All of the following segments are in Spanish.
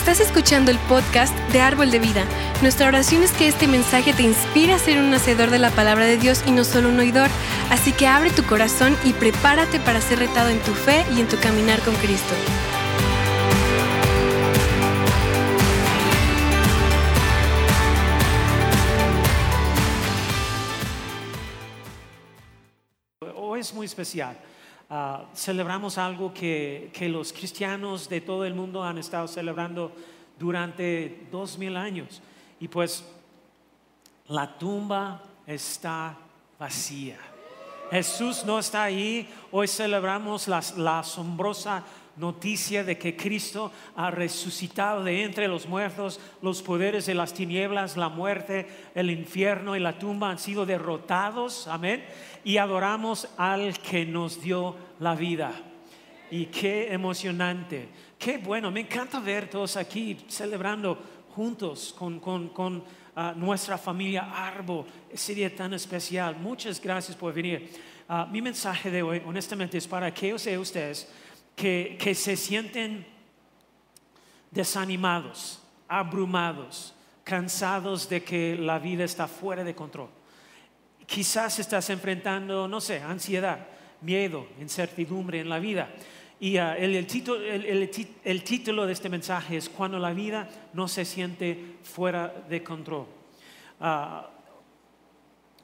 Estás escuchando el podcast de Árbol de Vida. Nuestra oración es que este mensaje te inspire a ser un hacedor de la palabra de Dios y no solo un oidor. Así que abre tu corazón y prepárate para ser retado en tu fe y en tu caminar con Cristo. Hoy es muy especial. Ah, celebramos algo que, que los cristianos de todo el mundo han estado celebrando durante dos mil años. Y pues la tumba está vacía. Jesús no está ahí. Hoy celebramos la, la asombrosa noticia de que Cristo ha resucitado de entre los muertos, los poderes de las tinieblas, la muerte, el infierno y la tumba han sido derrotados, amén, y adoramos al que nos dio la vida. Y qué emocionante, qué bueno, me encanta ver todos aquí celebrando juntos con, con, con uh, nuestra familia Arbo, ese día tan especial. Muchas gracias por venir. Uh, mi mensaje de hoy, honestamente, es para aquellos de ustedes que, se sienten desanimados, abrumados, cansados de que la vida está fuera de control. Quizás estás enfrentando, no sé, ansiedad, miedo, incertidumbre en la vida. Y uh, el, título, de este mensaje es Cuando la vida no se siente fuera de control. Uh,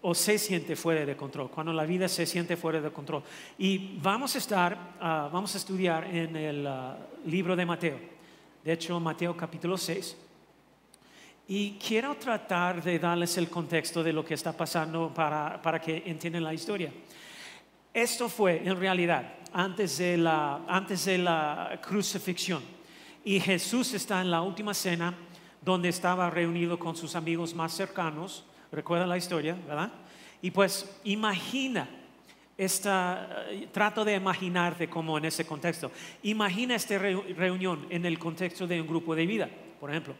o se siente fuera de control, cuando la vida se siente fuera de control. Y vamos a estar, uh, vamos a estudiar en el uh, libro de Mateo, de hecho Mateo capítulo 6. Y quiero tratar de darles el contexto de lo que está pasando para, para que entiendan la historia. Esto fue en realidad antes de, la, antes de la crucifixión. Y Jesús está en la última cena donde estaba reunido con sus amigos más cercanos Recuerda la historia, ¿verdad? Y pues imagina esta, trato de imaginarte como en ese contexto. Imagina esta reunión en el contexto de un grupo de vida, por ejemplo.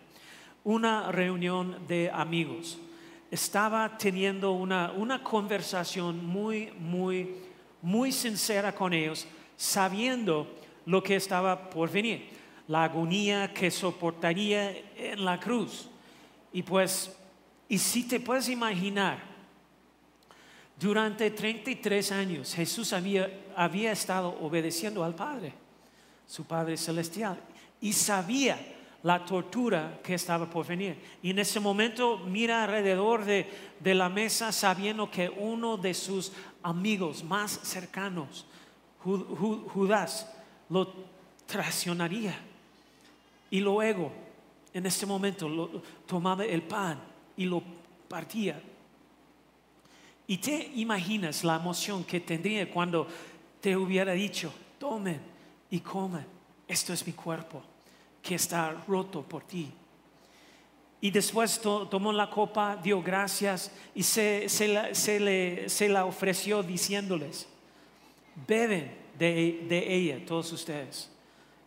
Una reunión de amigos. Estaba teniendo una, una conversación muy, muy, muy sincera con ellos, sabiendo lo que estaba por venir, la agonía que soportaría en la cruz. Y pues y si te puedes imaginar, durante 33 años Jesús había, había estado obedeciendo al Padre, su Padre Celestial, y sabía la tortura que estaba por venir. Y en ese momento mira alrededor de, de la mesa sabiendo que uno de sus amigos más cercanos, Judas, lo traicionaría. Y luego, en ese momento, tomaba el pan y lo partía. Y te imaginas la emoción que tendría cuando te hubiera dicho, tomen y comen, esto es mi cuerpo que está roto por ti. Y después tomó la copa, dio gracias y se, la, le, se la, ofreció diciéndoles, beben de, de ella todos ustedes.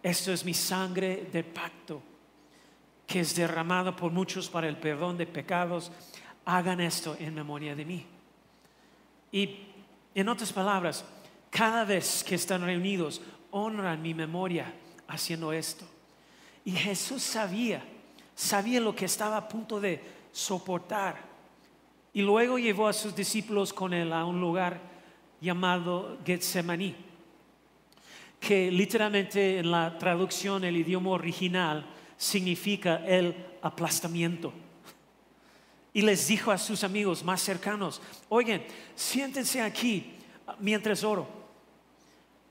Esto es mi sangre de pacto que es derramado por muchos para el perdón de pecados, hagan esto en memoria de mí. Y en otras palabras, cada vez que están reunidos, honran mi memoria haciendo esto. Y Jesús sabía, sabía lo que estaba a punto de soportar. Y luego llevó a sus discípulos con él a un lugar llamado Getsemaní, que literalmente en la traducción, el idioma original, significa el aplastamiento. Y les dijo a sus amigos más cercanos, oigan, siéntense aquí mientras oro.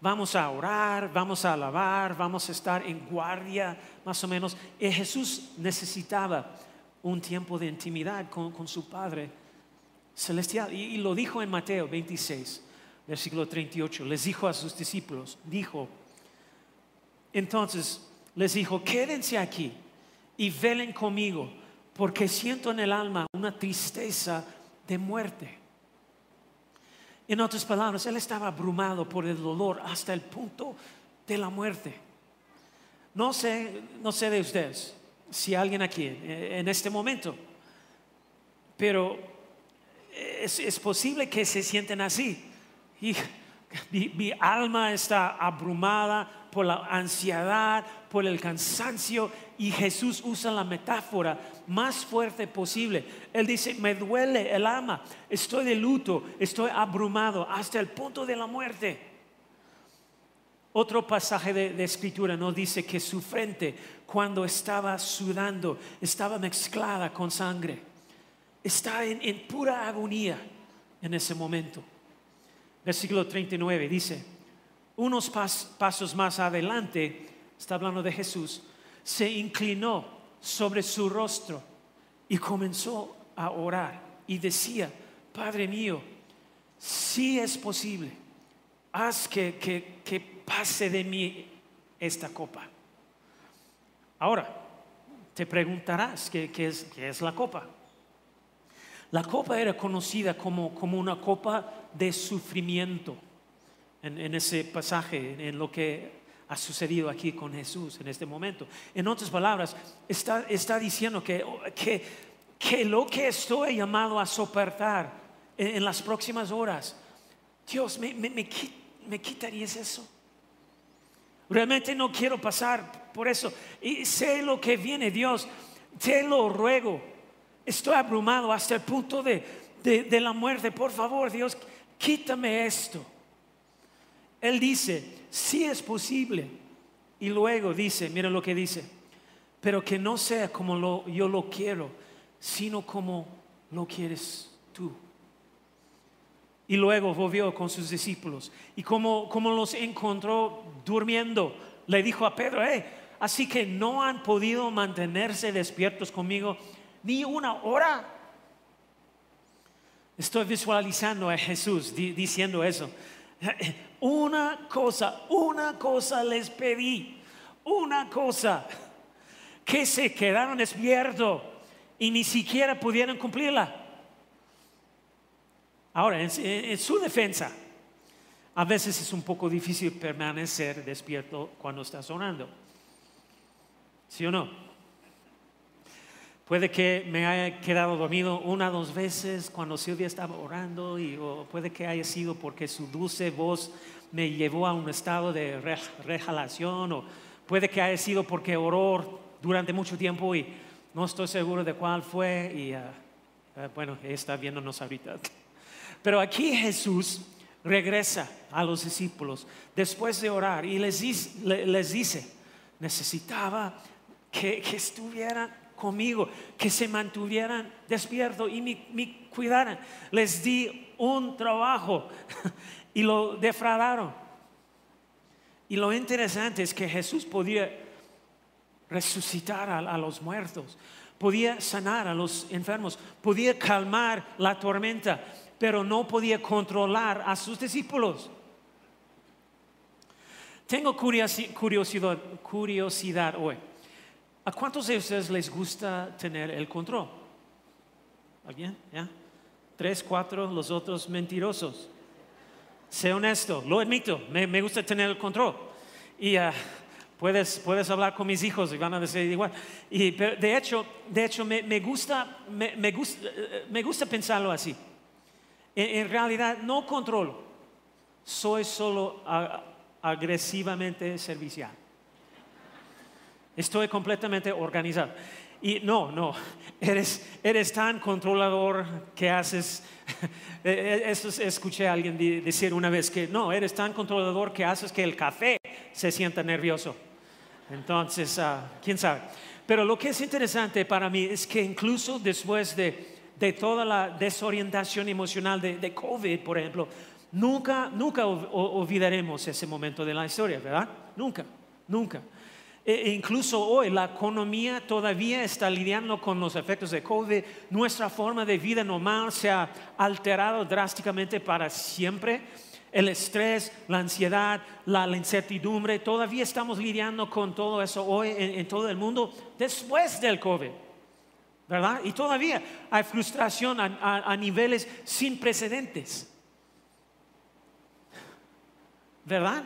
Vamos a orar, vamos a alabar, vamos a estar en guardia, más o menos. Y Jesús necesitaba un tiempo de intimidad con, su Padre celestial. Y, y, lo dijo en Mateo 26, versículo 38. Les dijo a sus discípulos, dijo, entonces les dijo, quédense aquí y velen conmigo, porque siento en el alma una tristeza de muerte. En otras palabras, él estaba abrumado por el dolor hasta el punto de la muerte. No sé, no sé de ustedes, si alguien aquí en este momento, pero es, posible que se sienten así. Y mi alma está abrumada, por la ansiedad, por el cansancio y Jesús usa la metáfora más fuerte posible. Él dice, me duele el alma, estoy de luto, estoy abrumado hasta el punto de la muerte. Otro pasaje de, escritura nos dice que su frente cuando estaba sudando estaba mezclada con sangre. Está en, pura agonía en ese momento. Versículo 39 dice, unos pasos más adelante, está hablando de Jesús, se inclinó sobre su rostro y comenzó a orar y decía, Padre mío, si es posible, haz que, que, pase de mí esta copa. Ahora, te preguntarás qué, es, qué es la copa. La copa era conocida como, como una copa de sufrimiento en, ese pasaje, en lo que ha sucedido aquí con Jesús en este momento. En otras palabras, está, diciendo que, que, que, lo que estoy llamado a soportar en, las próximas horas, Dios, ¿me, me, me, quitarías eso? Realmente no quiero pasar por eso. Y sé lo que viene, Dios, te lo ruego. Estoy abrumado hasta el punto de, de la muerte. Por favor, Dios, quítame esto. Él dice, si es posible. Y luego dice, mira lo que dice, pero que no sea como yo lo quiero, sino como lo quieres tú. Y luego volvió con sus discípulos. Y como, como los encontró durmiendo, le dijo a Pedro, así que no han podido mantenerse despiertos conmigo ni una hora. Estoy visualizando a Jesús diciendo eso. Una cosa, una cosa les pedí, una cosa, que se quedaron despiertos y ni siquiera pudieron cumplirla. Ahora, en, su defensa, a veces es un poco difícil permanecer despierto cuando estás orando. ¿Sí o no? Puede que me haya quedado dormido una o dos veces cuando Silvia estaba orando y o puede que haya sido porque su dulce voz me llevó a un estado de rejalación o puede que haya sido porque oró durante mucho tiempo y no estoy seguro de cuál fue y uh, uh, bueno, está viéndonos ahorita. Pero aquí Jesús regresa a los discípulos después de orar y les les dice necesitaba que, que estuvieran conmigo, que se mantuvieran despiertos y me, cuidaran. Les di un trabajo y lo defraudaron. Y lo interesante es que Jesús podía resucitar a, los muertos, podía sanar a los enfermos, podía calmar la tormenta, pero no podía controlar a sus discípulos. Tengo curiosidad, curiosidad hoy. ¿A cuántos de ustedes les gusta tener el control? ¿Alguien? ¿Ya? Tres, cuatro, los otros mentirosos. Sé honesto, lo admito, me, gusta tener el control. Y ah, puedes, puedes hablar con mis hijos y van a decir igual. Y, de hecho, de hecho me, gusta, me, gusta, me gusta pensarlo así. En, realidad no controlo, soy solo agresivamente servicial. Estoy completamente organizado. Y no, no, eres, eres tan controlador que haces, e, e, eso escuché a alguien decir una vez que no, eres tan controlador que haces que el café se sienta nervioso. Entonces, ah, quién sabe. Pero lo que es interesante para mí es que incluso después de, de toda la desorientación emocional de, de, COVID, por ejemplo, nunca, nunca olvidaremos ese momento de la historia, ¿verdad? Nunca, nunca. E, e incluso hoy la economía todavía está lidiando con los efectos de COVID. Nuestra forma de vida normal se ha alterado drásticamente para siempre. El estrés, la ansiedad, la, incertidumbre, todavía estamos lidiando con todo eso hoy en, todo el mundo después del COVID. ¿Verdad? Y todavía hay frustración a niveles sin precedentes. ¿Verdad?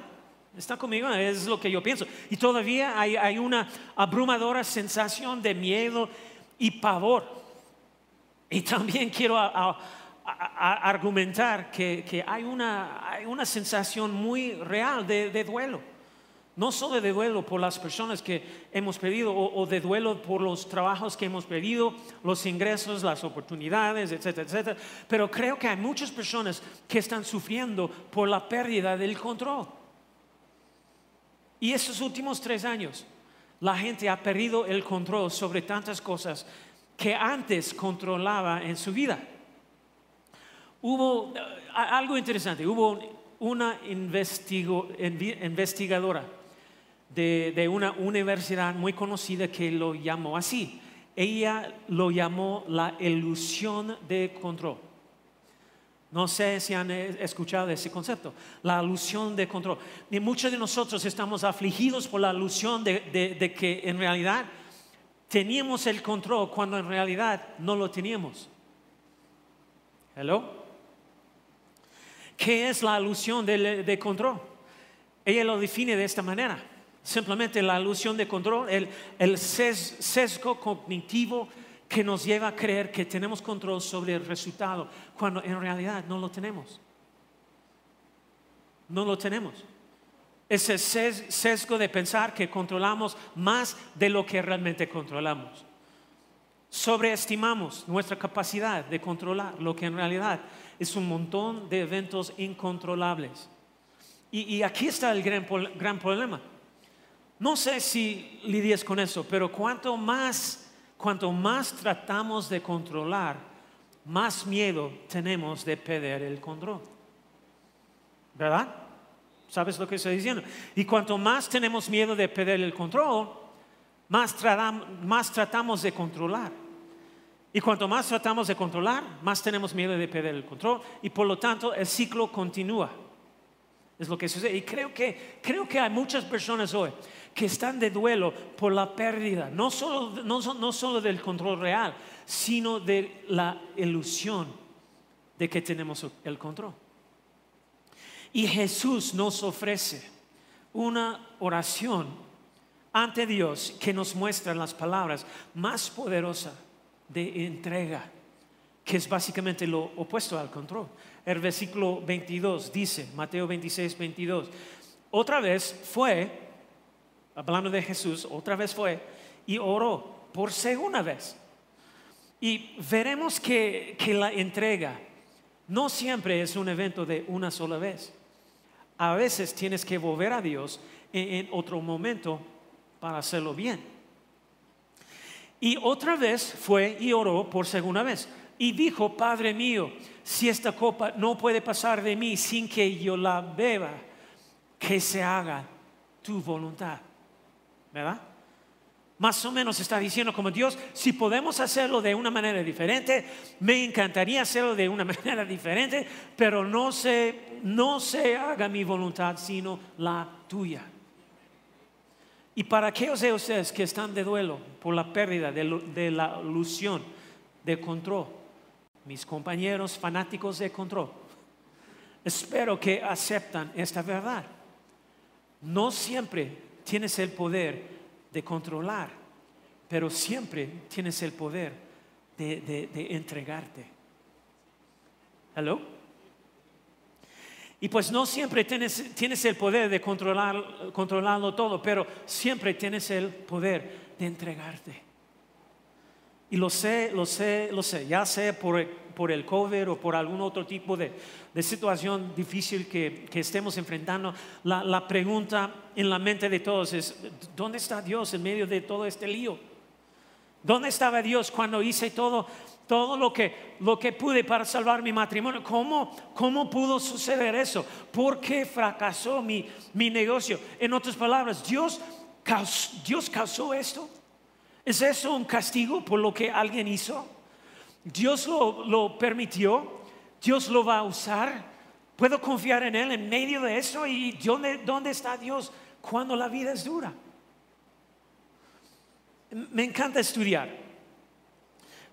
¿Está conmigo? Es lo que yo pienso. Y todavía hay, una abrumadora sensación de miedo y pavor. Y también quiero argumentar que, hay, una, sensación muy real de, duelo. No solo de duelo por las personas que hemos perdido o, de duelo por los trabajos que hemos perdido, los ingresos, las oportunidades, etcétera, etcétera. Pero creo que hay muchas personas que están sufriendo por la pérdida del control. Y estos últimos tres años, la gente ha perdido el control sobre tantas cosas que antes controlaba en su vida. Hubo eh, algo interesante, hubo una investigadora de, una universidad muy conocida que lo llamó así. Ella lo llamó la ilusión de control. No sé si han escuchado ese concepto, la ilusión de control. Y muchos de nosotros estamos afligidos por la ilusión de, que en realidad teníamos el control cuando en realidad no lo teníamos. ¿Hello? ¿Qué es la ilusión de, control? Ella lo define de esta manera. Simplemente la ilusión de control, el, sesgo cognitivo que nos lleva a creer que tenemos control sobre el resultado, cuando en realidad no lo tenemos. No lo tenemos. Ese sesgo de pensar que controlamos más de lo que realmente controlamos. Sobreestimamos nuestra capacidad de controlar lo que en realidad es un montón de eventos incontrolables. Y, aquí está el gran problema no sé si lidias con eso, pero cuanto más, cuanto más tratamos de controlar, más miedo tenemos de perder el control. ¿Verdad? ¿Sabes lo que estoy diciendo? Y cuanto más tenemos miedo de perder el control, más, más tratamos de controlar. Y cuanto más tratamos de controlar, más tenemos miedo de perder el control y por lo tanto el ciclo continúa. Es lo que sucede. Y creo que, creo que hay muchas personas hoy que están de duelo por la pérdida, no solo, no, solo del control real, sino de la ilusión de que tenemos el control. Y Jesús nos ofrece una oración ante Dios que nos muestra las palabras más poderosas de entrega, que es básicamente lo opuesto al control. El versículo 22 dice, Mateo 26, 22, otra vez fue hablando de Jesús, otra vez fue y oró por segunda vez. Y veremos que, la entrega no siempre es un evento de una sola vez. A veces tienes que volver a Dios en, otro momento para hacerlo bien. Y otra vez fue y oró por segunda vez. Y dijo, Padre mío, si esta copa no puede pasar de mí sin que yo la beba, que se haga tu voluntad. ¿Verdad? Más o menos está diciendo como Dios, si podemos hacerlo de una manera diferente, me encantaría hacerlo de una manera diferente, pero no se, no se haga mi voluntad, sino la tuya. Y para aquellos de ustedes que están de duelo por la pérdida de, de la ilusión de control, mis compañeros fanáticos de control, espero que aceptan esta verdad. No siempre tienes el poder de controlar, pero siempre tienes el poder de, entregarte. ¿Hello? Y pues no siempre tienes, tienes el poder de controlar, controlarlo todo, pero siempre tienes el poder de entregarte. Y lo sé, lo sé, lo sé, ya sé por, por el COVID o por algún otro tipo de, de situación difícil que, que estemos enfrentando, la, la, pregunta en la mente de todos es, ¿dónde está Dios en medio de todo este lío? ¿Dónde estaba Dios cuando hice todo, todo lo, que, lo que pude para salvar mi matrimonio? ¿Cómo, cómo pudo suceder eso? ¿Por qué fracasó mi, mi negocio? En otras palabras, ¿Dios Dios causó esto. ¿Es eso un castigo por lo que alguien hizo? Dios lo, permitió, Dios lo va a usar. Puedo confiar en Él en medio de eso y ¿dónde, dónde está Dios cuando la vida es dura? Me encanta estudiar.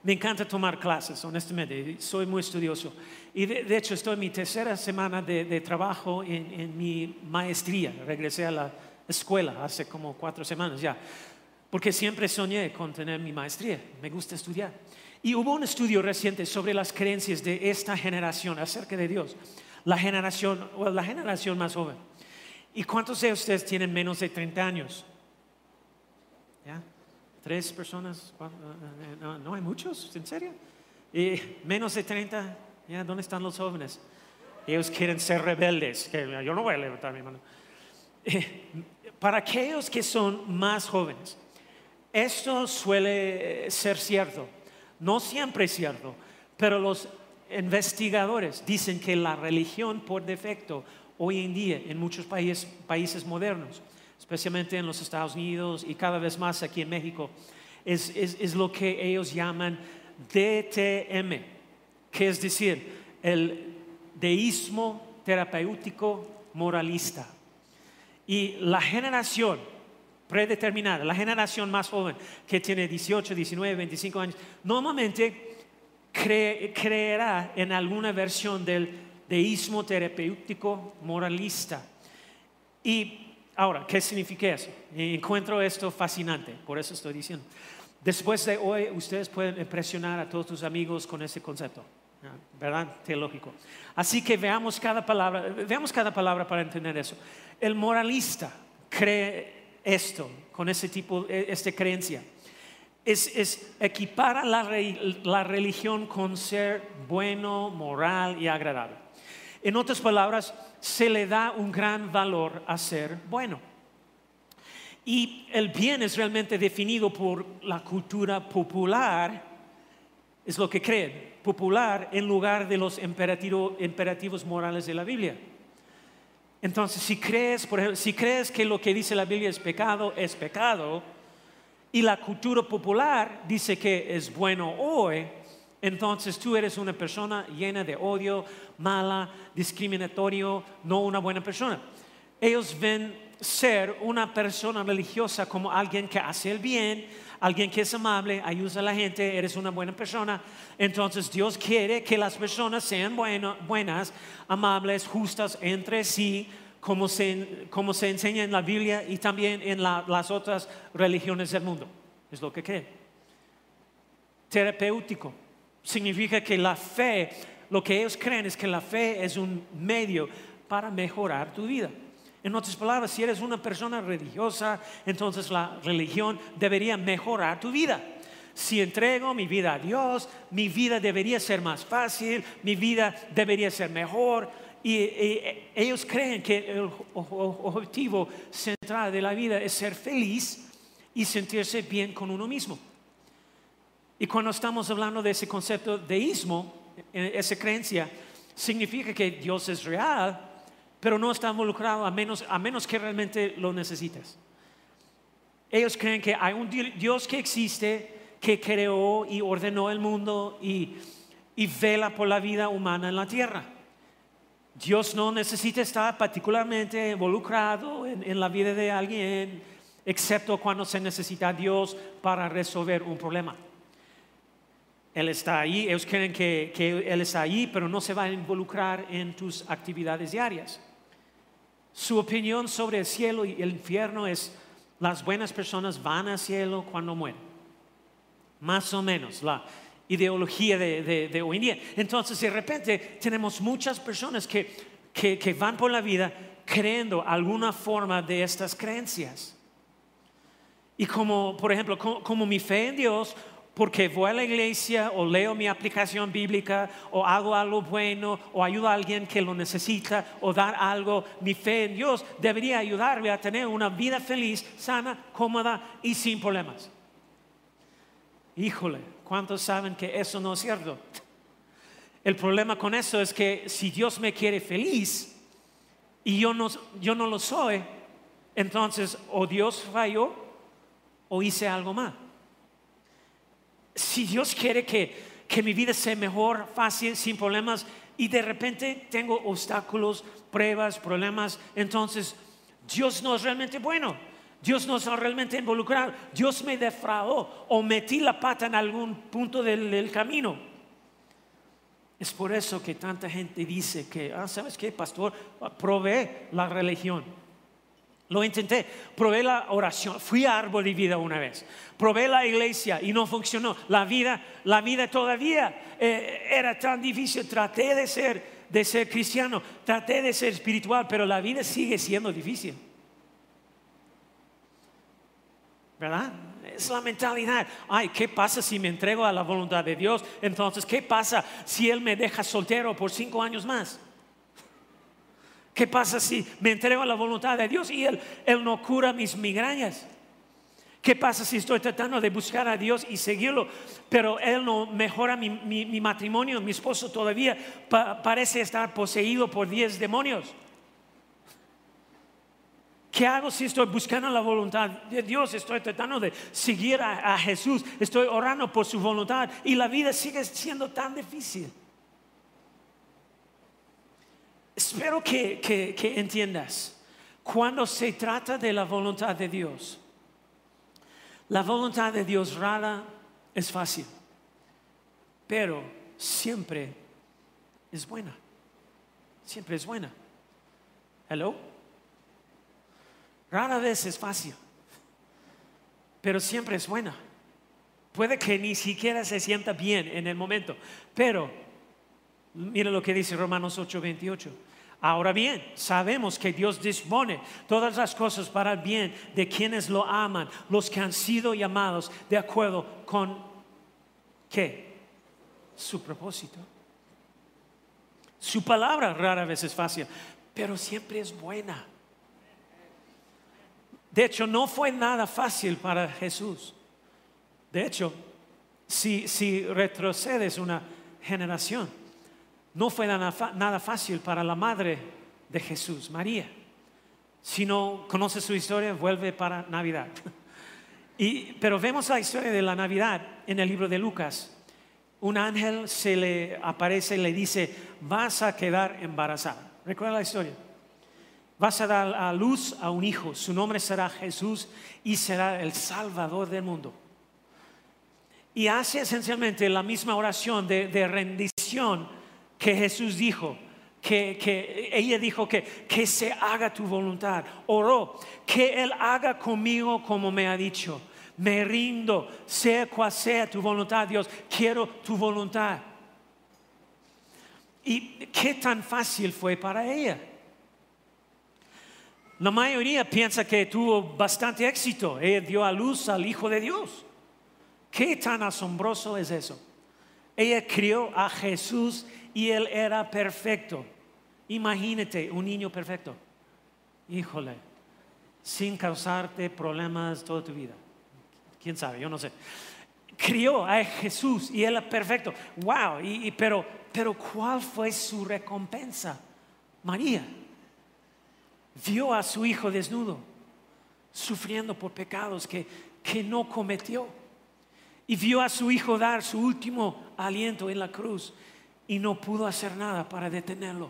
Me encanta tomar clases, honestamente. Soy muy estudioso. Y de, hecho estoy en mi tercera semana de, trabajo en, en, mi maestría. Regresé a la escuela hace como cuatro semanas ya. Porque siempre soñé con tener mi maestría. Me gusta estudiar. Y hubo un estudio reciente sobre las creencias de esta generación acerca de Dios. La generación, o la generación más joven. ¿Y cuántos de ustedes tienen menos de 30 años? ¿Tres personas? Eh, no, no hay muchos, ¿en serio? ¿Y menos de 30? ¿Ya? ¿Dónde están los jóvenes? Ellos quieren ser rebeldes. Yo no voy a levantar mi mano. Eh, para aquellos que son más jóvenes, esto suele ser cierto. No siempre es cierto, pero los investigadores dicen que la religión por defecto hoy en día en muchos países, países modernos, especialmente en los Estados Unidos y cada vez más aquí en México, es, es lo que ellos llaman DTM, que es decir, el deísmo terapéutico moralista. Y la generación predeterminada, la generación más joven que tiene 18, 19, 25 años, normalmente creerá en alguna versión del deísmo terapéutico moralista. Y ahora, ¿qué significa eso? Encuentro esto fascinante, por eso estoy diciendo. Después de hoy, ustedes pueden impresionar a todos tus amigos con ese concepto, ¿verdad? Teológico. Así que veamos cada palabra, veamos cada palabra para entender eso. El moralista cree esto, con ese tipo, e, esta creencia. Es, es equipar la, la religión con ser bueno, moral y agradable. En otras palabras, se le da un gran valor a ser bueno. Y el bien es realmente definido por la cultura popular, es lo que creen, popular en lugar de los imperativos morales de la Biblia. Entonces, si crees, por ejemplo, si crees que lo que dice la Biblia es pecado, es pecado, y la cultura popular dice que es bueno hoy, entonces tú eres una persona llena de odio, mala, discriminatorio, no una buena persona. Ellos ven ser una persona religiosa como alguien que hace el bien, alguien que es amable, ayuda a la gente, eres una buena persona. Entonces Dios quiere que las personas sean buenas, amables, justas entre sí, como se, enseña en la Biblia y también en las otras religiones del mundo. Es lo que cree. Terapéutico significa que la fe, lo que ellos creen es que la fe es un medio para mejorar tu vida. En otras palabras, si eres una persona religiosa, entonces la religión debería mejorar tu vida. Si entrego mi vida a Dios, mi vida debería ser más fácil, mi vida debería ser mejor. Y, ellos creen que el objetivo central de la vida es ser feliz y sentirse bien con uno mismo. Y cuando estamos hablando de ese concepto de ismo, eh, esa creencia, significa que Dios es real, pero no está involucrado a menos, a menos que realmente lo necesites. Ellos creen que hay un Dios que existe, que creó y ordenó el mundo y, y vela por la vida humana en la tierra. Dios no necesita estar particularmente involucrado en, la vida de alguien, excepto cuando se necesita a Dios para resolver un problema. Él está ahí, ellos creen que, que Él está ahí, pero no se va a involucrar en tus actividades diarias. Su opinión sobre el cielo y el infierno es, las buenas personas van al cielo cuando mueren. Más o menos la ideología de, hoy en día. Entonces, de repente, tenemos muchas personas que, que, van por la vida creyendo alguna forma de estas creencias. Y como, por ejemplo, como mi fe en Dios porque voy a la iglesia o leo mi aplicación bíblica o hago algo bueno o ayudo a alguien que lo necesita o dar algo, mi fe en Dios debería ayudarme a tener una vida feliz, sana, cómoda y sin problemas. Híjole, ¿cuántos saben que eso no es cierto? El problema con eso es que si Dios me quiere feliz y yo no, yo no lo soy, entonces o Dios falló o hice algo mal si Dios quiere que, mi vida sea mejor, fácil, sin problemas, y de repente tengo obstáculos, pruebas, problemas, entonces Dios no es realmente bueno. Dios no está realmente involucrado. Dios me defraudó o metí la pata en algún punto del, camino. Es por eso que tanta gente dice que, ah, ¿sabes qué, pastor? Probé la religión. Lo intenté, probé la oración, fui a árbol de vida una vez, probé la iglesia y no funcionó. La vida, la vida todavía eh, era tan difícil. Traté de ser de ser cristiano, traté de ser espiritual, pero la vida sigue siendo difícil. ¿Verdad? Es la mentalidad. Ay, ¿qué pasa si me entrego a la voluntad de Dios? Entonces, ¿qué pasa si Él me deja soltero por cinco años más? ¿Qué pasa si me entrego a la voluntad de Dios y Él, no cura mis migrañas? ¿Qué pasa si estoy tratando de buscar a Dios y seguirlo, pero Él no mejora mi, matrimonio? Mi esposo todavía parece estar poseído por diez demonios. ¿Qué hago si estoy buscando la voluntad de Dios? Estoy tratando de seguir a, Jesús, estoy orando por su voluntad y la vida sigue siendo tan difícil. Espero que, que entiendas, cuando se trata de la voluntad de Dios, la voluntad de Dios rara es fácil, pero siempre es buena. Siempre es buena. Hello. Rara vez es fácil, pero siempre es buena. Puede que ni siquiera se sienta bien en el momento, pero mira lo que dice Romanos 8:28. Ahora bien, sabemos que Dios dispone todas las cosas para el bien de quienes lo aman, los que han sido llamados de acuerdo con qué? Su propósito. Su palabra rara vez es fácil, pero siempre es buena. De hecho, no fue nada fácil para Jesús. De hecho, si, si retrocedes una generación, no fue nada, fácil para la madre de Jesús, María. Si no conoces su historia, vuelve para Navidad. pero vemos la historia de la Navidad en el libro de Lucas. Un ángel se le aparece y le dice, vas a quedar embarazada. ¿Recuerda la historia? Vas a dar a luz a un hijo, su nombre será Jesús y será el Salvador del mundo. Y hace esencialmente la misma oración de rendición que Jesús dijo, que, ella dijo que, que se haga tu voluntad. Oró, que Él haga conmigo como me ha dicho. Me rindo, sea cual sea tu voluntad, Dios, quiero tu voluntad. ¿Y qué tan fácil fue para ella? La mayoría piensa que tuvo bastante éxito. Ella dio a luz al Hijo de Dios. ¿Qué tan asombroso es eso? Ella crió a Jesús y él era perfecto. Imagínate un niño perfecto. Híjole, sin causarte problemas toda tu vida. ¿Quién sabe? Yo no sé. Crió a Jesús y él era perfecto. Wow, y, pero, pero ¿cuál fue su recompensa? María vio a su hijo desnudo, sufriendo por pecados que, que no cometió. Y vio a su hijo dar su último aliento en la cruz y no pudo hacer nada para detenerlo.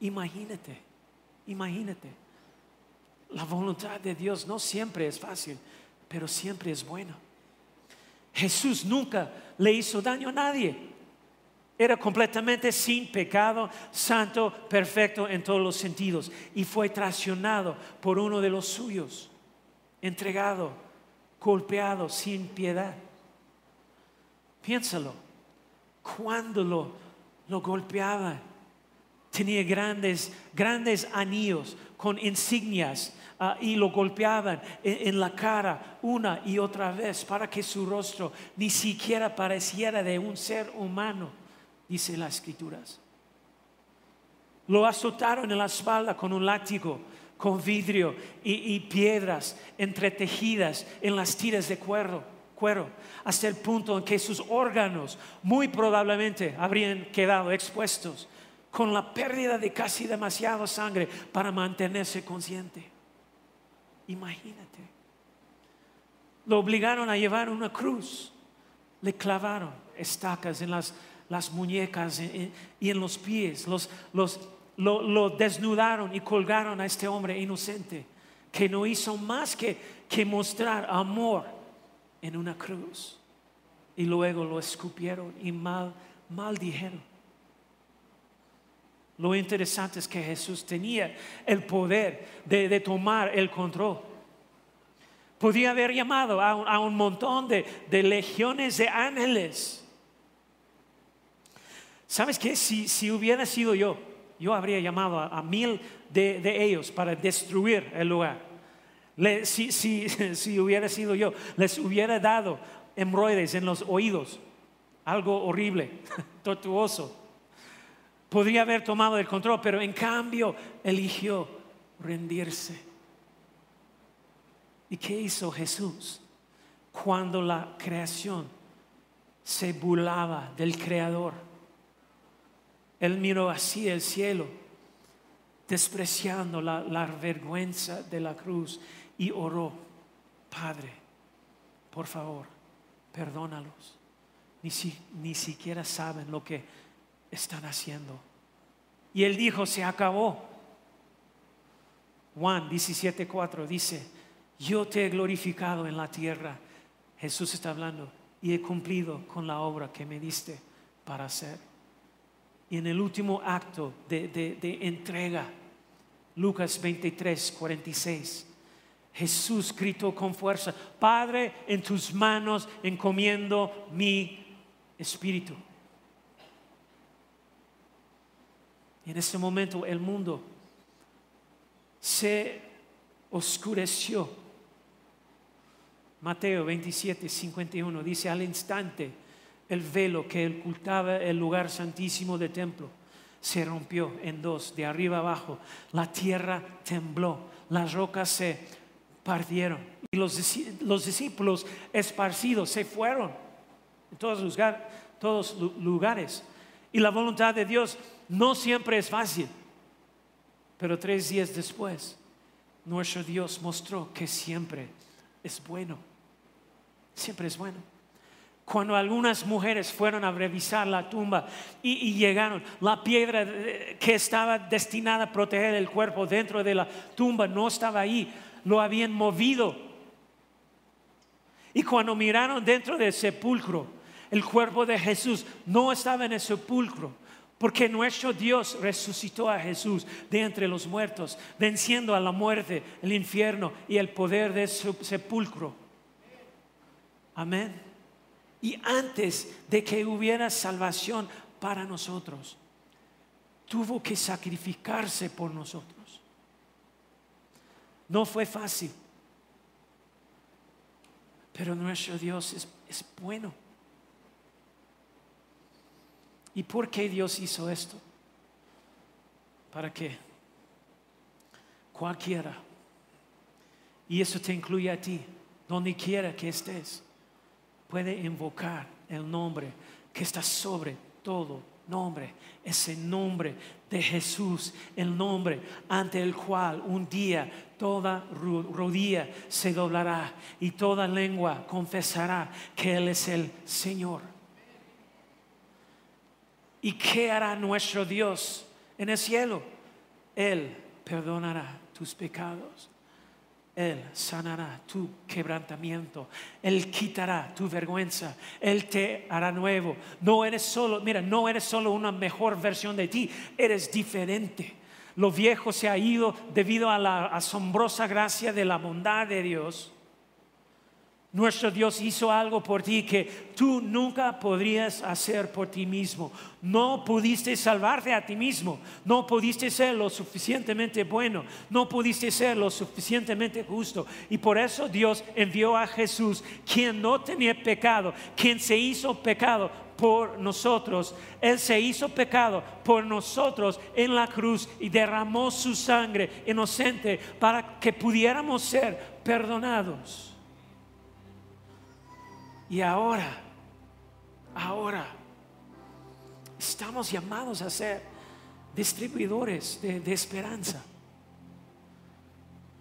Imagínate, imagínate. La voluntad de Dios no siempre es fácil, pero siempre es buena. Jesús nunca le hizo daño a nadie. Era completamente sin pecado, santo, perfecto en todos los sentidos. Y fue traicionado por uno de los suyos, entregado, golpeado sin piedad. Piénsalo cuando lo, lo golpeaba. Tenía grandes, grandes anillos con insignias ah, y lo golpeaban en, la cara una y otra vez para que su rostro ni siquiera pareciera de un ser humano, dice las escrituras. Lo azotaron en la espalda con un látigo, con vidrio y, y piedras entretejidas en las tiras de cuero cuero, hasta el punto en que sus órganos muy probablemente habrían quedado expuestos con la pérdida de casi demasiada sangre para mantenerse consciente. Imagínate. Lo obligaron a llevar una cruz, le clavaron estacas en las, muñecas y en los pies, lo, desnudaron y colgaron a este hombre inocente que no hizo más que, que mostrar amor en una cruz y luego lo escupieron y mal, dijeron Lo interesante es que Jesús tenía el poder de, tomar el control. Podía haber llamado a un, montón de, de legiones de ángeles. ¿Sabes qué? Si, si hubiera sido yo, yo habría llamado a, mil de, de, ellos para destruir el lugar. Si, si, si hubiera sido yo, les hubiera dado hemorroides en los oídos, algo horrible, tortuoso. Podría haber tomado el control, pero en cambio eligió rendirse. ¿Y qué hizo Jesús cuando la creación se burlaba del Creador? Él miró así el cielo, despreciando la, vergüenza de la cruz y oró, Padre, por favor, perdónalos. Ni, ni siquiera saben lo que están haciendo. Y él dijo, se acabó. Juan 17:4 dice, yo te he glorificado en la tierra. Jesús está hablando y he cumplido con la obra que me diste para hacer. Y en el último acto de, entrega, Lucas 23, 46, Jesús gritó con fuerza, Padre, en tus manos encomiendo mi espíritu. Y en ese momento el mundo se oscureció Mateo 27, 51 dice, al instante el velo que ocultaba el lugar santísimo del templo se rompió en dos, de arriba abajo. La tierra tembló, las rocas se partieron y los, discípulos esparcidos se fueron en todos, lugar, todos lugares. Y la voluntad de Dios no siempre es fácil, pero tres días después, nuestro Dios mostró que siempre es bueno siempre es bueno. Cuando algunas mujeres fueron a revisar la tumba y, llegaron, la piedra que estaba destinada a proteger el cuerpo dentro de la tumba no estaba ahí, lo habían movido. Y cuando miraron dentro del sepulcro, el cuerpo de Jesús no estaba en el sepulcro, porque nuestro Dios resucitó a Jesús de entre los muertos, venciendo a la muerte, el infierno y el poder del sepulcro. Amén. Y antes de que hubiera salvación para nosotros, tuvo que sacrificarse por nosotros. No fue fácil, pero nuestro Dios es, es bueno. ¿Y por qué Dios hizo esto? Para que cualquiera, y eso te incluye a ti, donde quiera que estés, puede invocar el nombre que está sobre todo nombre, ese nombre de Jesús, el nombre ante el cual un día toda rodilla se doblará y toda lengua confesará que Él es el Señor. ¿Y qué hará nuestro Dios en el cielo? Él perdonará tus pecados él sanará tu quebrantamiento. Él quitará tu vergüenza. Él te hará nuevo. No eres solo, mira, no eres solo una mejor versión de ti, eres diferente. Lo viejo se ha ido debido a la asombrosa gracia de la bondad de Dios. Nuestro Dios hizo algo por ti que tú nunca podrías hacer por ti mismo. No pudiste salvarte a ti mismo. No pudiste ser lo suficientemente bueno. No pudiste ser lo suficientemente justo. Y por eso Dios envió a Jesús, quien no tenía pecado, quien se hizo pecado por nosotros. Él se hizo pecado por nosotros en la cruz y derramó su sangre inocente para que pudiéramos ser perdonados. Y ahora, ahora, estamos llamados a ser distribuidores de, esperanza,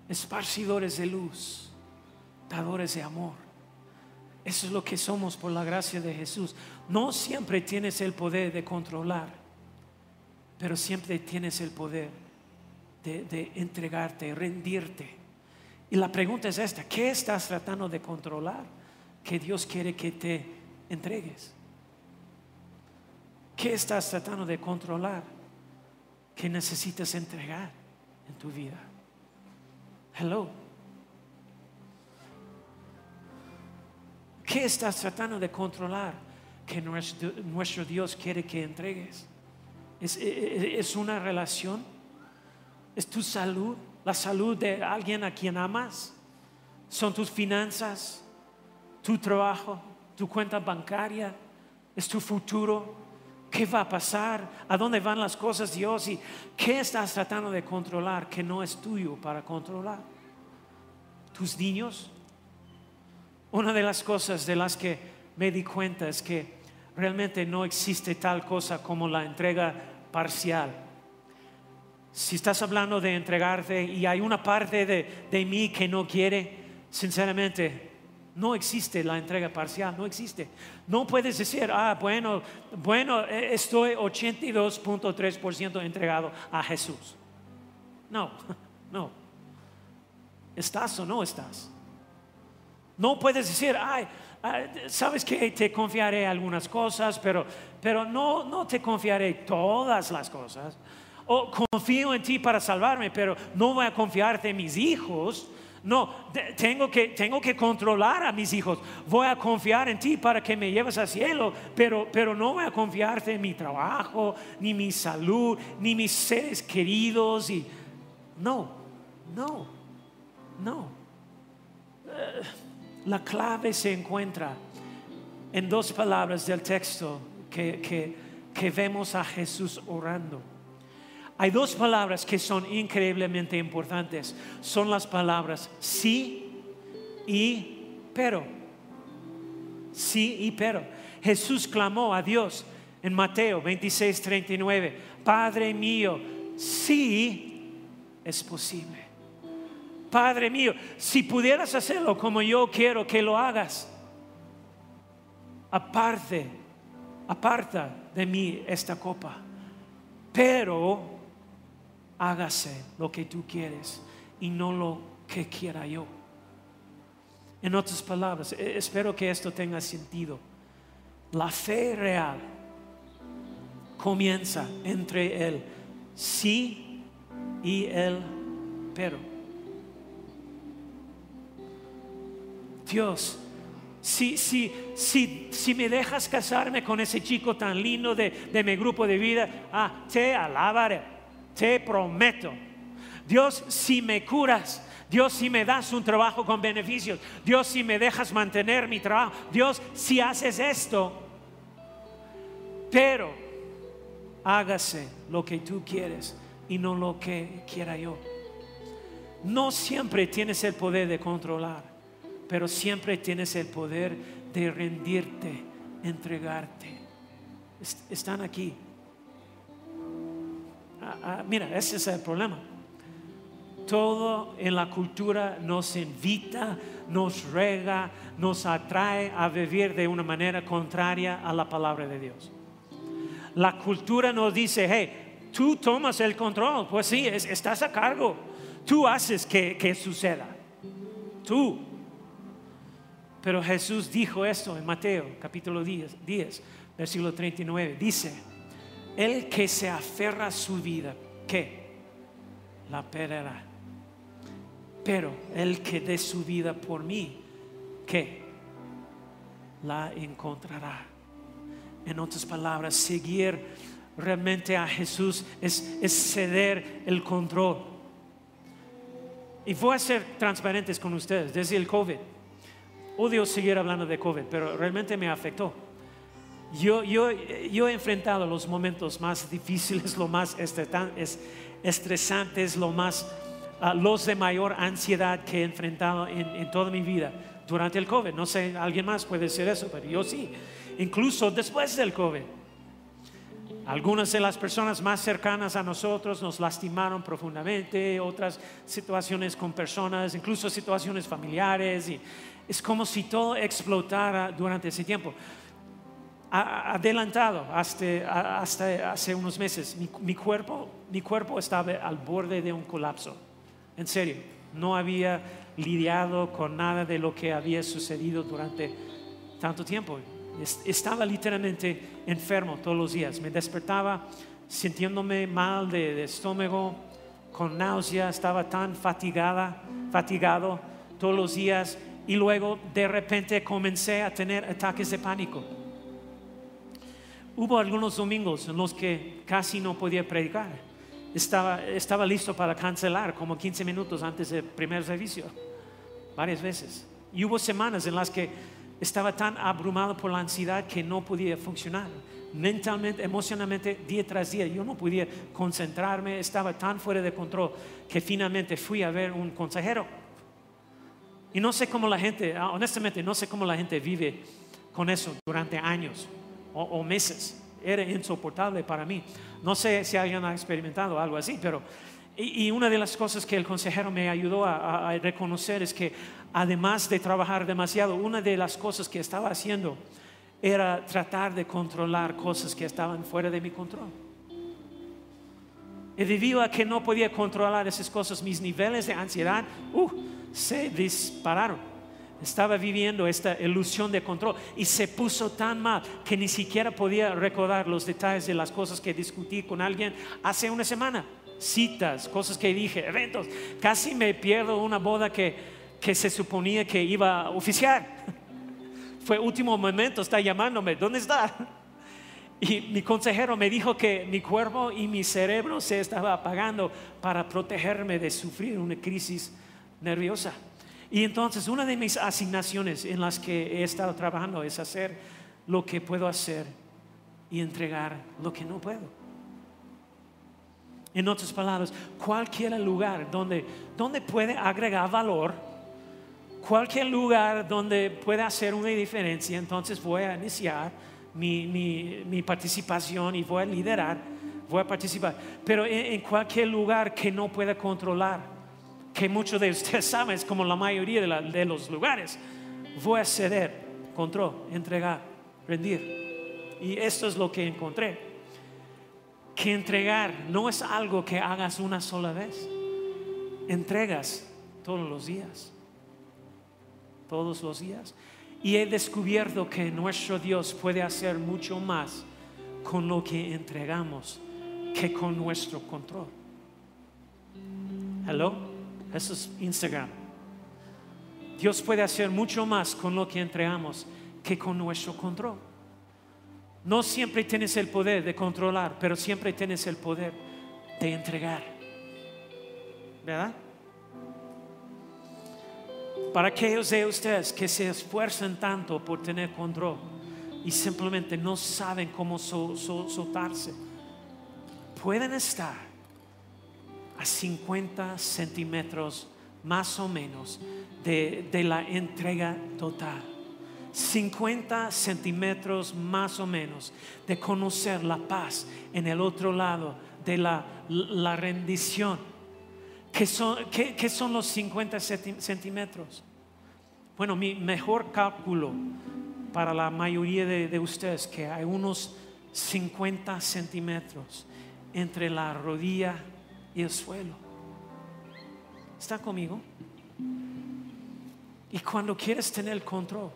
esparcidores de luz, dadores de amor. Eso es lo que somos por la gracia de Jesús. No siempre tienes el poder de controlar, pero siempre tienes el poder de, de, entregarte, rendirte. Y la pregunta es esta, ¿qué estás tratando de controlar? que Dios quiere que te entregues? ¿Qué estás tratando de controlar que necesitas entregar en tu vida? Hello. ¿Qué estás tratando de controlar que nuestro, Dios quiere que entregues. Es, es una relación, es tu salud, la salud de alguien a quien amas, son tus finanzas, tu trabajo, tu cuenta bancaria, es tu futuro. ¿Qué va a pasar? ¿A dónde van las cosas, Dios? ¿Y qué estás tratando de controlar que no es tuyo para controlar? ¿Tus niños? Una de las cosas de las que me di cuenta es que realmente no existe tal cosa como la entrega parcial. Si estás hablando de entregarte y hay una parte de, de mí que no quiere, sinceramente, no existe la entrega parcial, no existe. No puedes decir, ah, bueno, bueno, e, estoy 82.3% entregado a Jesús. No, no. ¿Estás o no estás? No puedes decir, ay, sabes que te confiaré algunas cosas, pero, pero no, no te confiaré todas las cosas. O confío en ti para salvarme, pero no voy a confiarte en mis hijos. No, tengo que, tengo que controlar a mis hijos. Voy a confiar en ti para que me lleves al cielo, pero, pero no voy a confiarte en mi trabajo, ni mi salud, ni mis seres queridos. Y, no, no, no. Eh, la clave se encuentra en dos palabras del texto que, que, vemos a Jesús orando. Hay dos palabras que son increíblemente importantes. Son las palabras sí y pero. Sí y pero. Jesús clamó a Dios en Mateo 26, 39. Padre mío, sí es posible. Padre mío, si pudieras hacerlo como yo quiero que lo hagas, aparte, aparta de mí esta copa, pero hágase lo que tú quieres y no lo que quiera yo. En otras palabras, e, espero que esto tenga sentido. La fe real comienza entre el sí y el pero. Dios, si, si, si, si me dejas casarme con ese chico tan lindo de, de mi grupo de vida, ah, te alabaré, te prometo. Dios, si me curas, Dios, si me das un trabajo con beneficios, Dios, si me dejas mantener mi trabajo, Dios, si haces esto, pero hágase lo que tú quieres y no lo que quiera yo. No siempre tienes el poder de controlar pero siempre tienes el poder de rendirte, entregarte. Están aquí. Ah, ah, mira, ese es el problema. Todo en la cultura nos invita, nos rega, nos atrae a vivir de una manera contraria a la palabra de Dios. La cultura nos dice, hey, tú tomas el control, pues sí, estás a cargo, tú haces que, que suceda, tú. Pero Jesús dijo esto en Mateo capítulo 10, 10 versículo 39. Dice, el que se aferra a su vida, ¿qué? La perderá. Pero el que dé su vida por mí, ¿qué? La encontrará. En otras palabras, seguir realmente a Jesús es, es ceder el control. Y voy a ser transparentes con ustedes desde el COVID odio seguir hablando de COVID, pero realmente me afectó. Yo, yo, yo he enfrentado los momentos más difíciles, los más estresantes, lo más, ah, los de mayor ansiedad que he enfrentado en, en toda mi vida durante el COVID. No sé, alguien más puede decir eso, pero yo sí. Incluso después del COVID. Algunas de las personas más cercanas a nosotros nos lastimaron profundamente, otras situaciones con personas, incluso situaciones familiares y es como si todo explotara durante ese tiempo. Adelantado hasta, hasta hace unos meses, mi, cuerpo, mi cuerpo estaba al borde de un colapso. En serio, no había lidiado con nada de lo que había sucedido durante tanto tiempo. Estaba literalmente enfermo todos los días. Me despertaba sintiéndome mal de, de estómago, con náusea, estaba tan fatigada, fatigado todos los días y luego de repente comencé a tener ataques de pánico. hubo algunos domingos en los que casi no podía predicar. Estaba, estaba listo para cancelar como 15 minutos antes del primer servicio, varias veces. Y hubo semanas en las que estaba tan abrumado por la ansiedad que no podía funcionar. Mentalmente, emocionalmente, día tras día, yo no podía concentrarme, estaba tan fuera de control que finalmente fui a ver un consejero. Y no sé cómo la gente, ah, honestamente, no sé cómo la gente vive con eso durante años o, meses. Era insoportable para mí. No sé si alguien ha experimentado algo así, pero... Y, una de las cosas que el consejero me ayudó a, a reconocer es que además de trabajar demasiado, una de las cosas que estaba haciendo era tratar de controlar cosas que estaban fuera de mi control. Y debido a que no podía controlar esas cosas, mis niveles de ansiedad uh, se dispararon. Estaba viviendo esta ilusión de control y se puso tan mal que ni siquiera podía recordar los detalles de las cosas que discutí con alguien hace una semana. Citas, cosas que dije, eventos. Casi me pierdo una boda que, que se suponía que iba a oficiar. Fue último momento, está llamándome, ¿dónde está? Y mi consejero me dijo que mi cuerpo y mi cerebro se estaba apagando para protegerme de sufrir una crisis nerviosa. Y entonces una de mis asignaciones en las que he estado trabajando es hacer lo que puedo hacer y entregar lo que no puedo. En otras palabras, cualquier lugar donde, donde puede agregar valor, cualquier lugar donde pueda hacer una diferencia, entonces voy a iniciar mi, mi, participación y voy a liderar, voy a participar. Pero en, en cualquier lugar que no pueda controlar, que muchos de ustedes saben, es como la mayoría de, los lugares. Voy a ceder, control, entregar, rendir. Y esto es lo que encontré. Que entregar no es algo que hagas una sola vez. Entregas todos los días. Todos los días. Y he descubierto que nuestro Dios puede hacer mucho más con lo que entregamos que con nuestro control. Hello. Eso es Instagram. Dios puede hacer mucho más con lo que entregamos que con nuestro control. No siempre tienes el poder de controlar, pero siempre tienes el poder de entregar. ¿Verdad? Para aquellos de ustedes que se esfuerzan tanto por tener control y simplemente no saben cómo soltarse, pueden estar a 50 centímetros más o menos de, la entrega total. 50 centímetros más o menos de conocer la paz en el otro lado de la, rendición. ¿Qué son, son los 50 centímetros? Bueno, mi mejor cálculo para la mayoría de, de ustedes que hay unos 50 centímetros entre la rodilla y el suelo. ¿Está conmigo? Y cuando quieres tener control,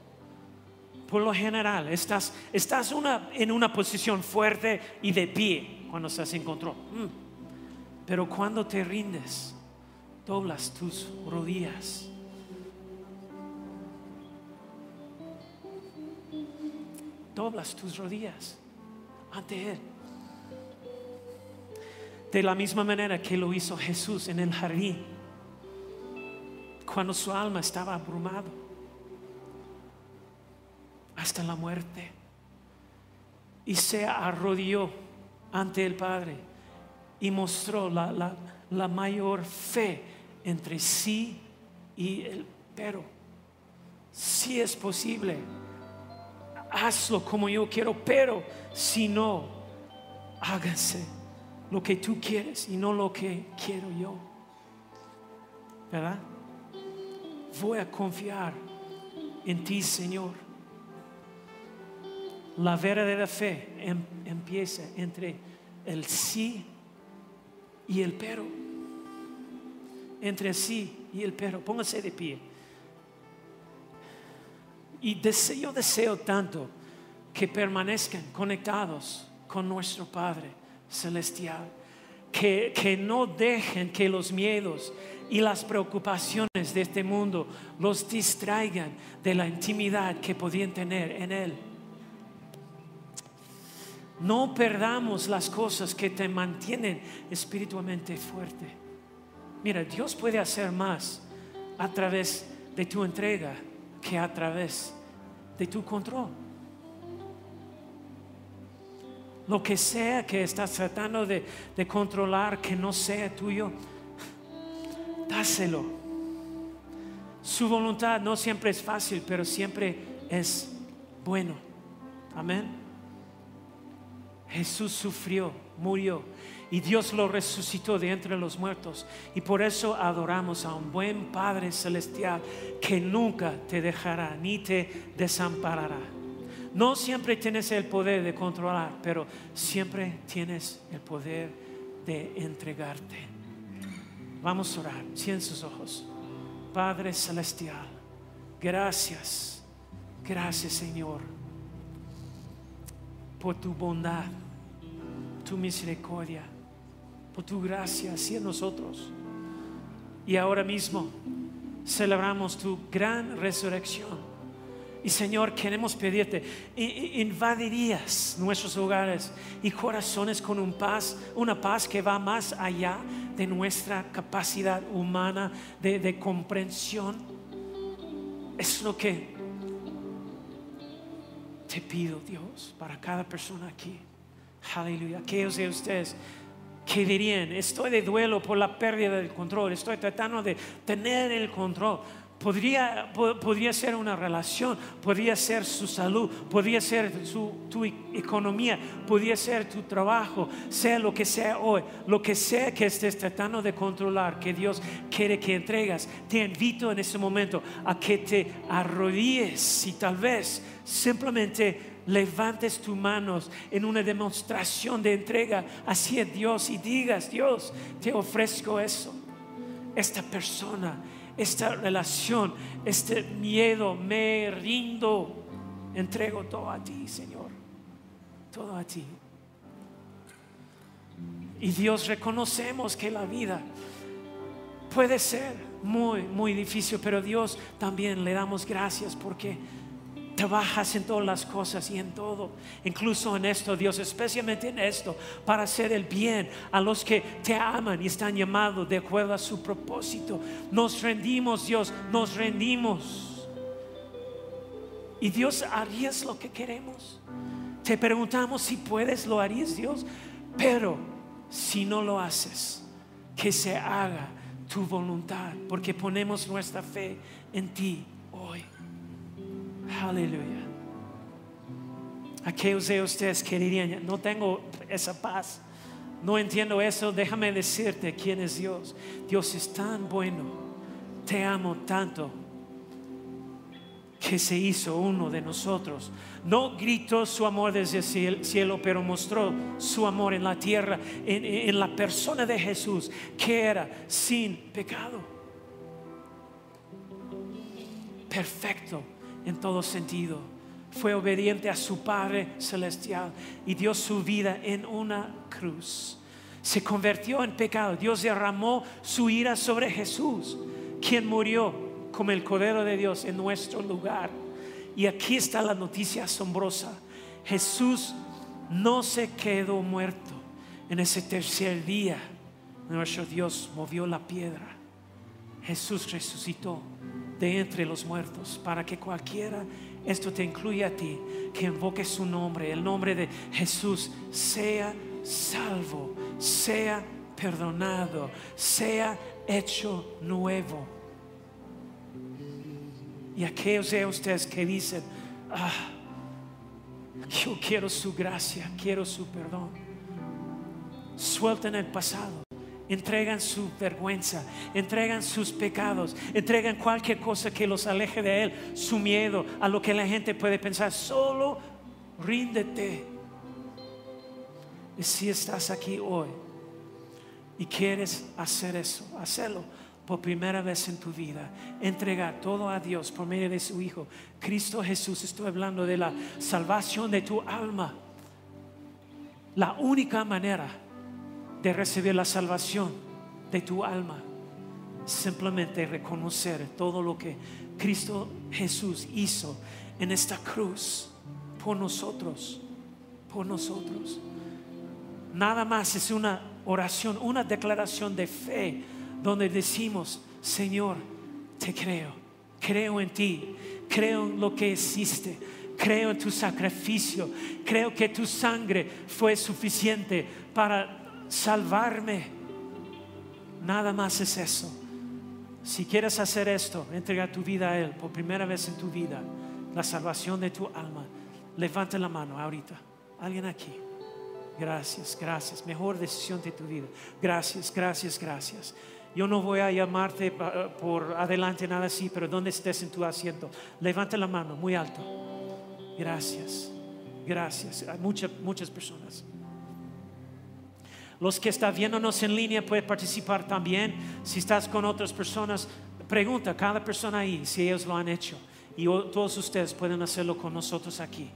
por lo general estás, estás una, en una posición fuerte y de pie cuando estás en control. Mm. Pero cuando te rindes, doblas tus rodillas. Doblas tus rodillas ante Él. De la misma manera que lo hizo Jesús en el jardín, cuando su alma estaba abrumado hasta la muerte y se arrodilló ante el Padre y mostró la, la mayor fe entre sí y el pero. Si es posible, hazlo como yo quiero, pero si no, hágase lo que tú quieres y no lo que quiero yo. ¿Verdad? Voy a confiar en ti, Señor. La verdadera fe em, empieza entre el sí y el pero. Entre el sí y el pero. Póngase de pie. Y yo deseo tanto que permanezcan conectados con nuestro Padre celestial. Que, que no dejen que los miedos y las preocupaciones de este mundo los distraigan de la intimidad que podían tener en Él. No perdamos las cosas que te mantienen espiritualmente fuerte. Mira, Dios puede hacer más a través de tu entrega que a través de tu control. Lo que sea que estás tratando de, controlar que no sea tuyo, dáselo. Su voluntad no siempre es fácil, pero siempre es bueno. Amén. Jesús sufrió, murió y Dios lo resucitó de entre los muertos. Y por eso adoramos a un buen Padre celestial que nunca te dejará ni te desamparará. No siempre tienes el poder de controlar, pero siempre tienes el poder de entregarte. Vamos a orar. Cien sus ojos. Padre celestial, gracias, gracias Señor, por tu bondad, tu misericordia, por tu gracia hacia nosotros. Y ahora mismo celebramos tu gran resurrección y Señor, queremos pedirte, invadirías nuestros hogares y corazones con un paz, una paz que va más allá de nuestra capacidad humana de, de comprensión. Es lo que te pido, Dios, para cada persona aquí. Aleluya. Aquellos de ustedes que dirían, estoy de duelo por la pérdida del control, estoy tratando de tener el control. Podría, podría ser una relación, podría ser su salud, podría ser su, tu economía, podría ser tu trabajo, sea lo que sea hoy, lo que sea que estés tratando de controlar, que Dios quiere que entregas. Te invito en este momento a que te arrodilles y tal vez simplemente levantes tus manos en una demostración de entrega hacia Dios y digas, Dios, te ofrezco eso. Esta persona esta relación, este miedo, me rindo, entrego todo a ti, Señor, todo a ti. Y Dios, reconocemos que la vida puede ser muy, muy difícil, pero Dios también le damos gracias porque trabajas en todas las cosas y en todo, incluso en esto, Dios, especialmente en esto, para hacer el bien a los que te aman y están llamados de acuerdo a su propósito. Nos rendimos, Dios, nos rendimos. Y Dios, ¿harías lo que queremos? Te preguntamos si puedes, lo harías, Dios, pero si no lo haces, que se haga tu voluntad, porque ponemos nuestra fe en ti. Aleluya. Aquellos de ustedes que dirían, no tengo esa paz, no entiendo eso, déjame decirte quién es Dios. Dios es tan bueno, te amo tanto que se hizo uno de nosotros. No gritó su amor desde el cielo, pero mostró su amor en la tierra, en, en la persona de Jesús, que era sin pecado. Perfecto en todo sentido. Fue obediente a su Padre Celestial y dio su vida en una cruz. Se convirtió en pecado. Dios derramó su ira sobre Jesús, quien murió como el Cordero de Dios en nuestro lugar. Y aquí está la noticia asombrosa. Jesús no se quedó muerto. En ese tercer día, nuestro Dios movió la piedra. Jesús resucitó de entre los muertos, para que cualquiera, esto te incluya a ti, que invoque su nombre, el nombre de Jesús, sea salvo, sea perdonado, sea hecho nuevo. Y aquellos de ustedes que dicen, ah, yo quiero su gracia, quiero su perdón, suelten el pasado entregan su vergüenza, entregan sus pecados, entregan cualquier cosa que los aleje de Él, su miedo, a lo que la gente puede pensar. Solo ríndete. Y si estás aquí hoy y quieres hacer eso, hacerlo por primera vez en tu vida, entregar todo a Dios por medio de su Hijo, Cristo Jesús, estoy hablando de la salvación de tu alma. La única manera de recibir la salvación de tu alma. Simplemente reconocer todo lo que Cristo Jesús hizo en esta cruz por nosotros, por nosotros. Nada más es una oración, una declaración de fe donde decimos, Señor, te creo, creo en ti, creo en lo que hiciste, creo en tu sacrificio, creo que tu sangre fue suficiente para salvarme. Nada más es eso. Si quieres hacer esto, entrega tu vida a Él por primera vez en tu vida, la salvación de tu alma, levante la mano ahorita. Alguien aquí. Gracias, gracias. Mejor decisión de tu vida. Gracias, gracias, gracias. Yo no voy a llamarte por adelante, nada así, pero donde estés en tu asiento, levante la mano muy alto. Gracias, gracias. Hay muchas, muchas personas. Los que están viéndonos en línea pueden participar también. Si estás con otras personas, pregunta a cada persona ahí si ellos lo han hecho. Y todos ustedes pueden hacerlo con nosotros aquí.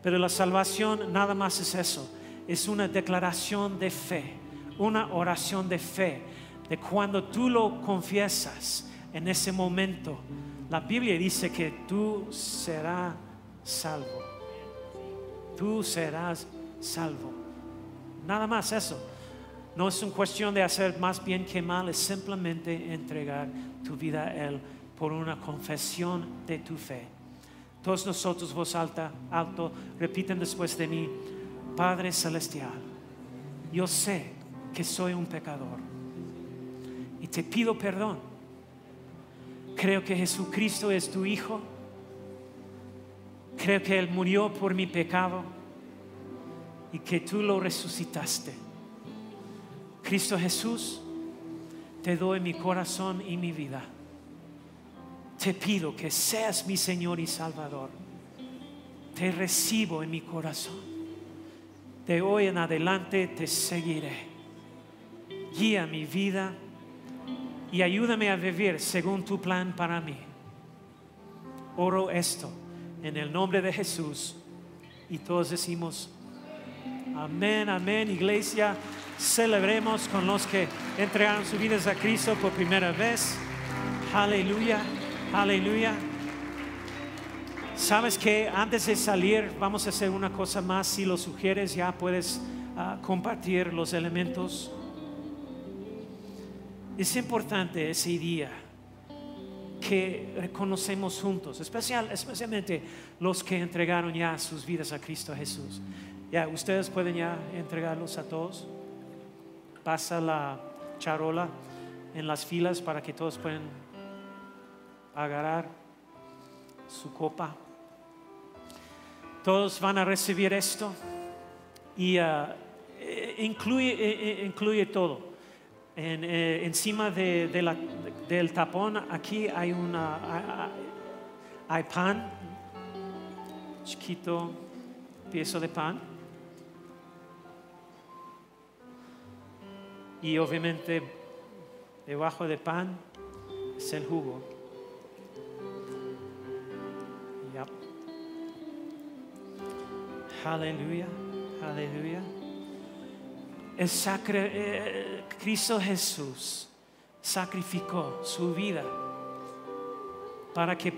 Pero la salvación nada más es eso. Es una declaración de fe, una oración de fe. De cuando tú lo confiesas en ese momento, la Biblia dice que tú serás salvo. Tú serás salvo. Nada más eso. No es una cuestión de hacer más bien que mal, es simplemente entregar tu vida a Él por una confesión de tu fe. Todos nosotros, voz alta, alto, repiten después de mí, Padre Celestial, yo sé que soy un pecador y te pido perdón. Creo que Jesucristo es tu Hijo. Creo que Él murió por mi pecado y que tú lo resucitaste. Cristo Jesús, te doy mi corazón y mi vida. Te pido que seas mi Señor y Salvador. Te recibo en mi corazón. De hoy en adelante te seguiré. Guía mi vida y ayúdame a vivir según tu plan para mí. Oro esto en el nombre de Jesús y todos decimos, Amén, amén, iglesia. Celebremos con los que entregaron sus vidas a Cristo por primera vez. Aleluya, aleluya. Sabes que antes de salir vamos a hacer una cosa más. Si lo sugieres, ya puedes ah, compartir los elementos. Es importante ese día que reconocemos juntos, especial, especialmente los que entregaron ya sus vidas a Cristo Jesús. Ya, ustedes pueden ya entregarlos a todos. Pasa la charola en las filas para que todos puedan agarrar su copa. Todos van a recibir esto y uh, incluye, todo. En, encima de, del tapón aquí hay una hay pan chiquito piezo de pan Y obviamente debajo del pan es el jugo. Aleluya, aleluya. El sacre, eh, Cristo Jesús sacrificó su vida para que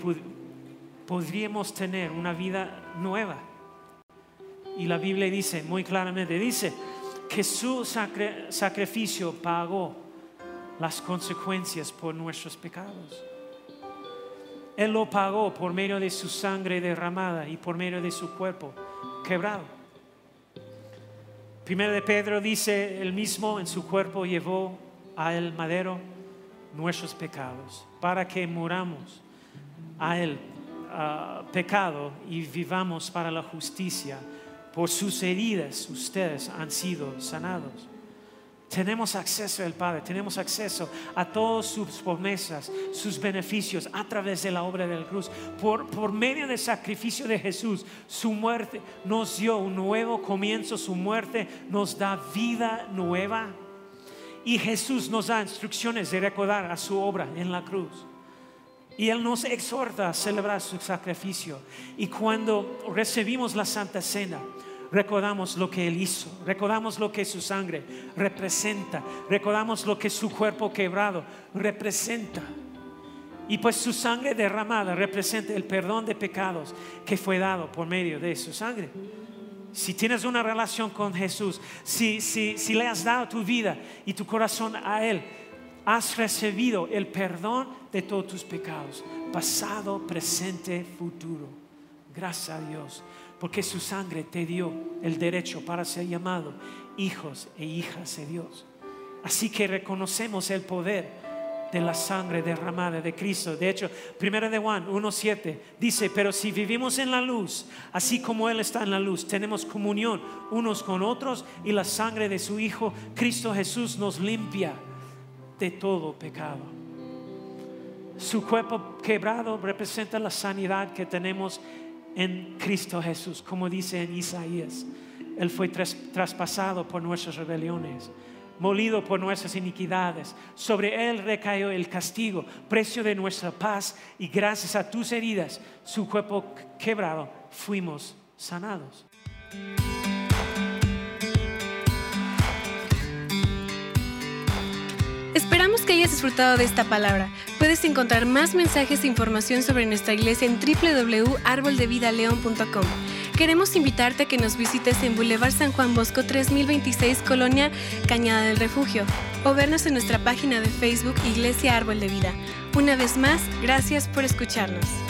podríamos tener una vida nueva. Y la Biblia dice muy claramente, dice, que su sacrificio pagó las consecuencias por nuestros pecados. Él lo pagó por medio de su sangre derramada y por medio de su cuerpo quebrado. Primero de Pedro dice, el mismo en su cuerpo llevó a el madero nuestros pecados para que muramos a él pecado y vivamos para la justicia por sus heridas ustedes han sido sanados. Tenemos acceso al Padre, tenemos acceso a todas sus promesas, sus beneficios a través de la obra de la cruz. Por, medio del sacrificio de Jesús, su muerte nos dio un nuevo comienzo, su muerte nos da vida nueva. Y Jesús nos da instrucciones de recordar a su obra en la cruz. Y Él nos exhorta a celebrar su sacrificio. Y cuando recibimos la Santa Cena, recordamos lo que Él hizo, recordamos lo que su sangre representa, recordamos lo que su cuerpo quebrado representa. Y pues su sangre derramada representa el perdón de pecados que fue dado por medio de su sangre. si tienes una relación con Jesús, si, si, si le has dado tu vida y tu corazón a Él, has recibido el perdón de todos tus pecados, pasado, presente, futuro. Gracias a Dios, porque su sangre te dio el derecho para ser llamado hijos e hijas de Dios. Así que reconocemos el poder de la sangre derramada de Cristo. De hecho, 1 de Juan 1.7 dice, pero si vivimos en la luz, así como Él está en la luz, tenemos comunión unos con otros y la sangre de su Hijo, Cristo Jesús, nos limpia de todo pecado. Su cuerpo quebrado representa la sanidad que tenemos en Cristo Jesús, como dice en Isaías. Él fue traspasado por nuestras rebeliones molido por nuestras iniquidades. Sobre él recayó el castigo, precio de nuestra paz, y gracias a tus heridas, su cuerpo quebrado, fuimos sanados. Esperamos que hayas disfrutado de esta palabra. Puedes encontrar más mensajes e información sobre nuestra iglesia en www.arboldevidaleon.com. Queremos invitarte a que nos visites en Boulevard San Juan Bosco 3026, Colonia Cañada del Refugio, o vernos en nuestra página de Facebook Iglesia Árbol de Vida. Una vez más, gracias por escucharnos.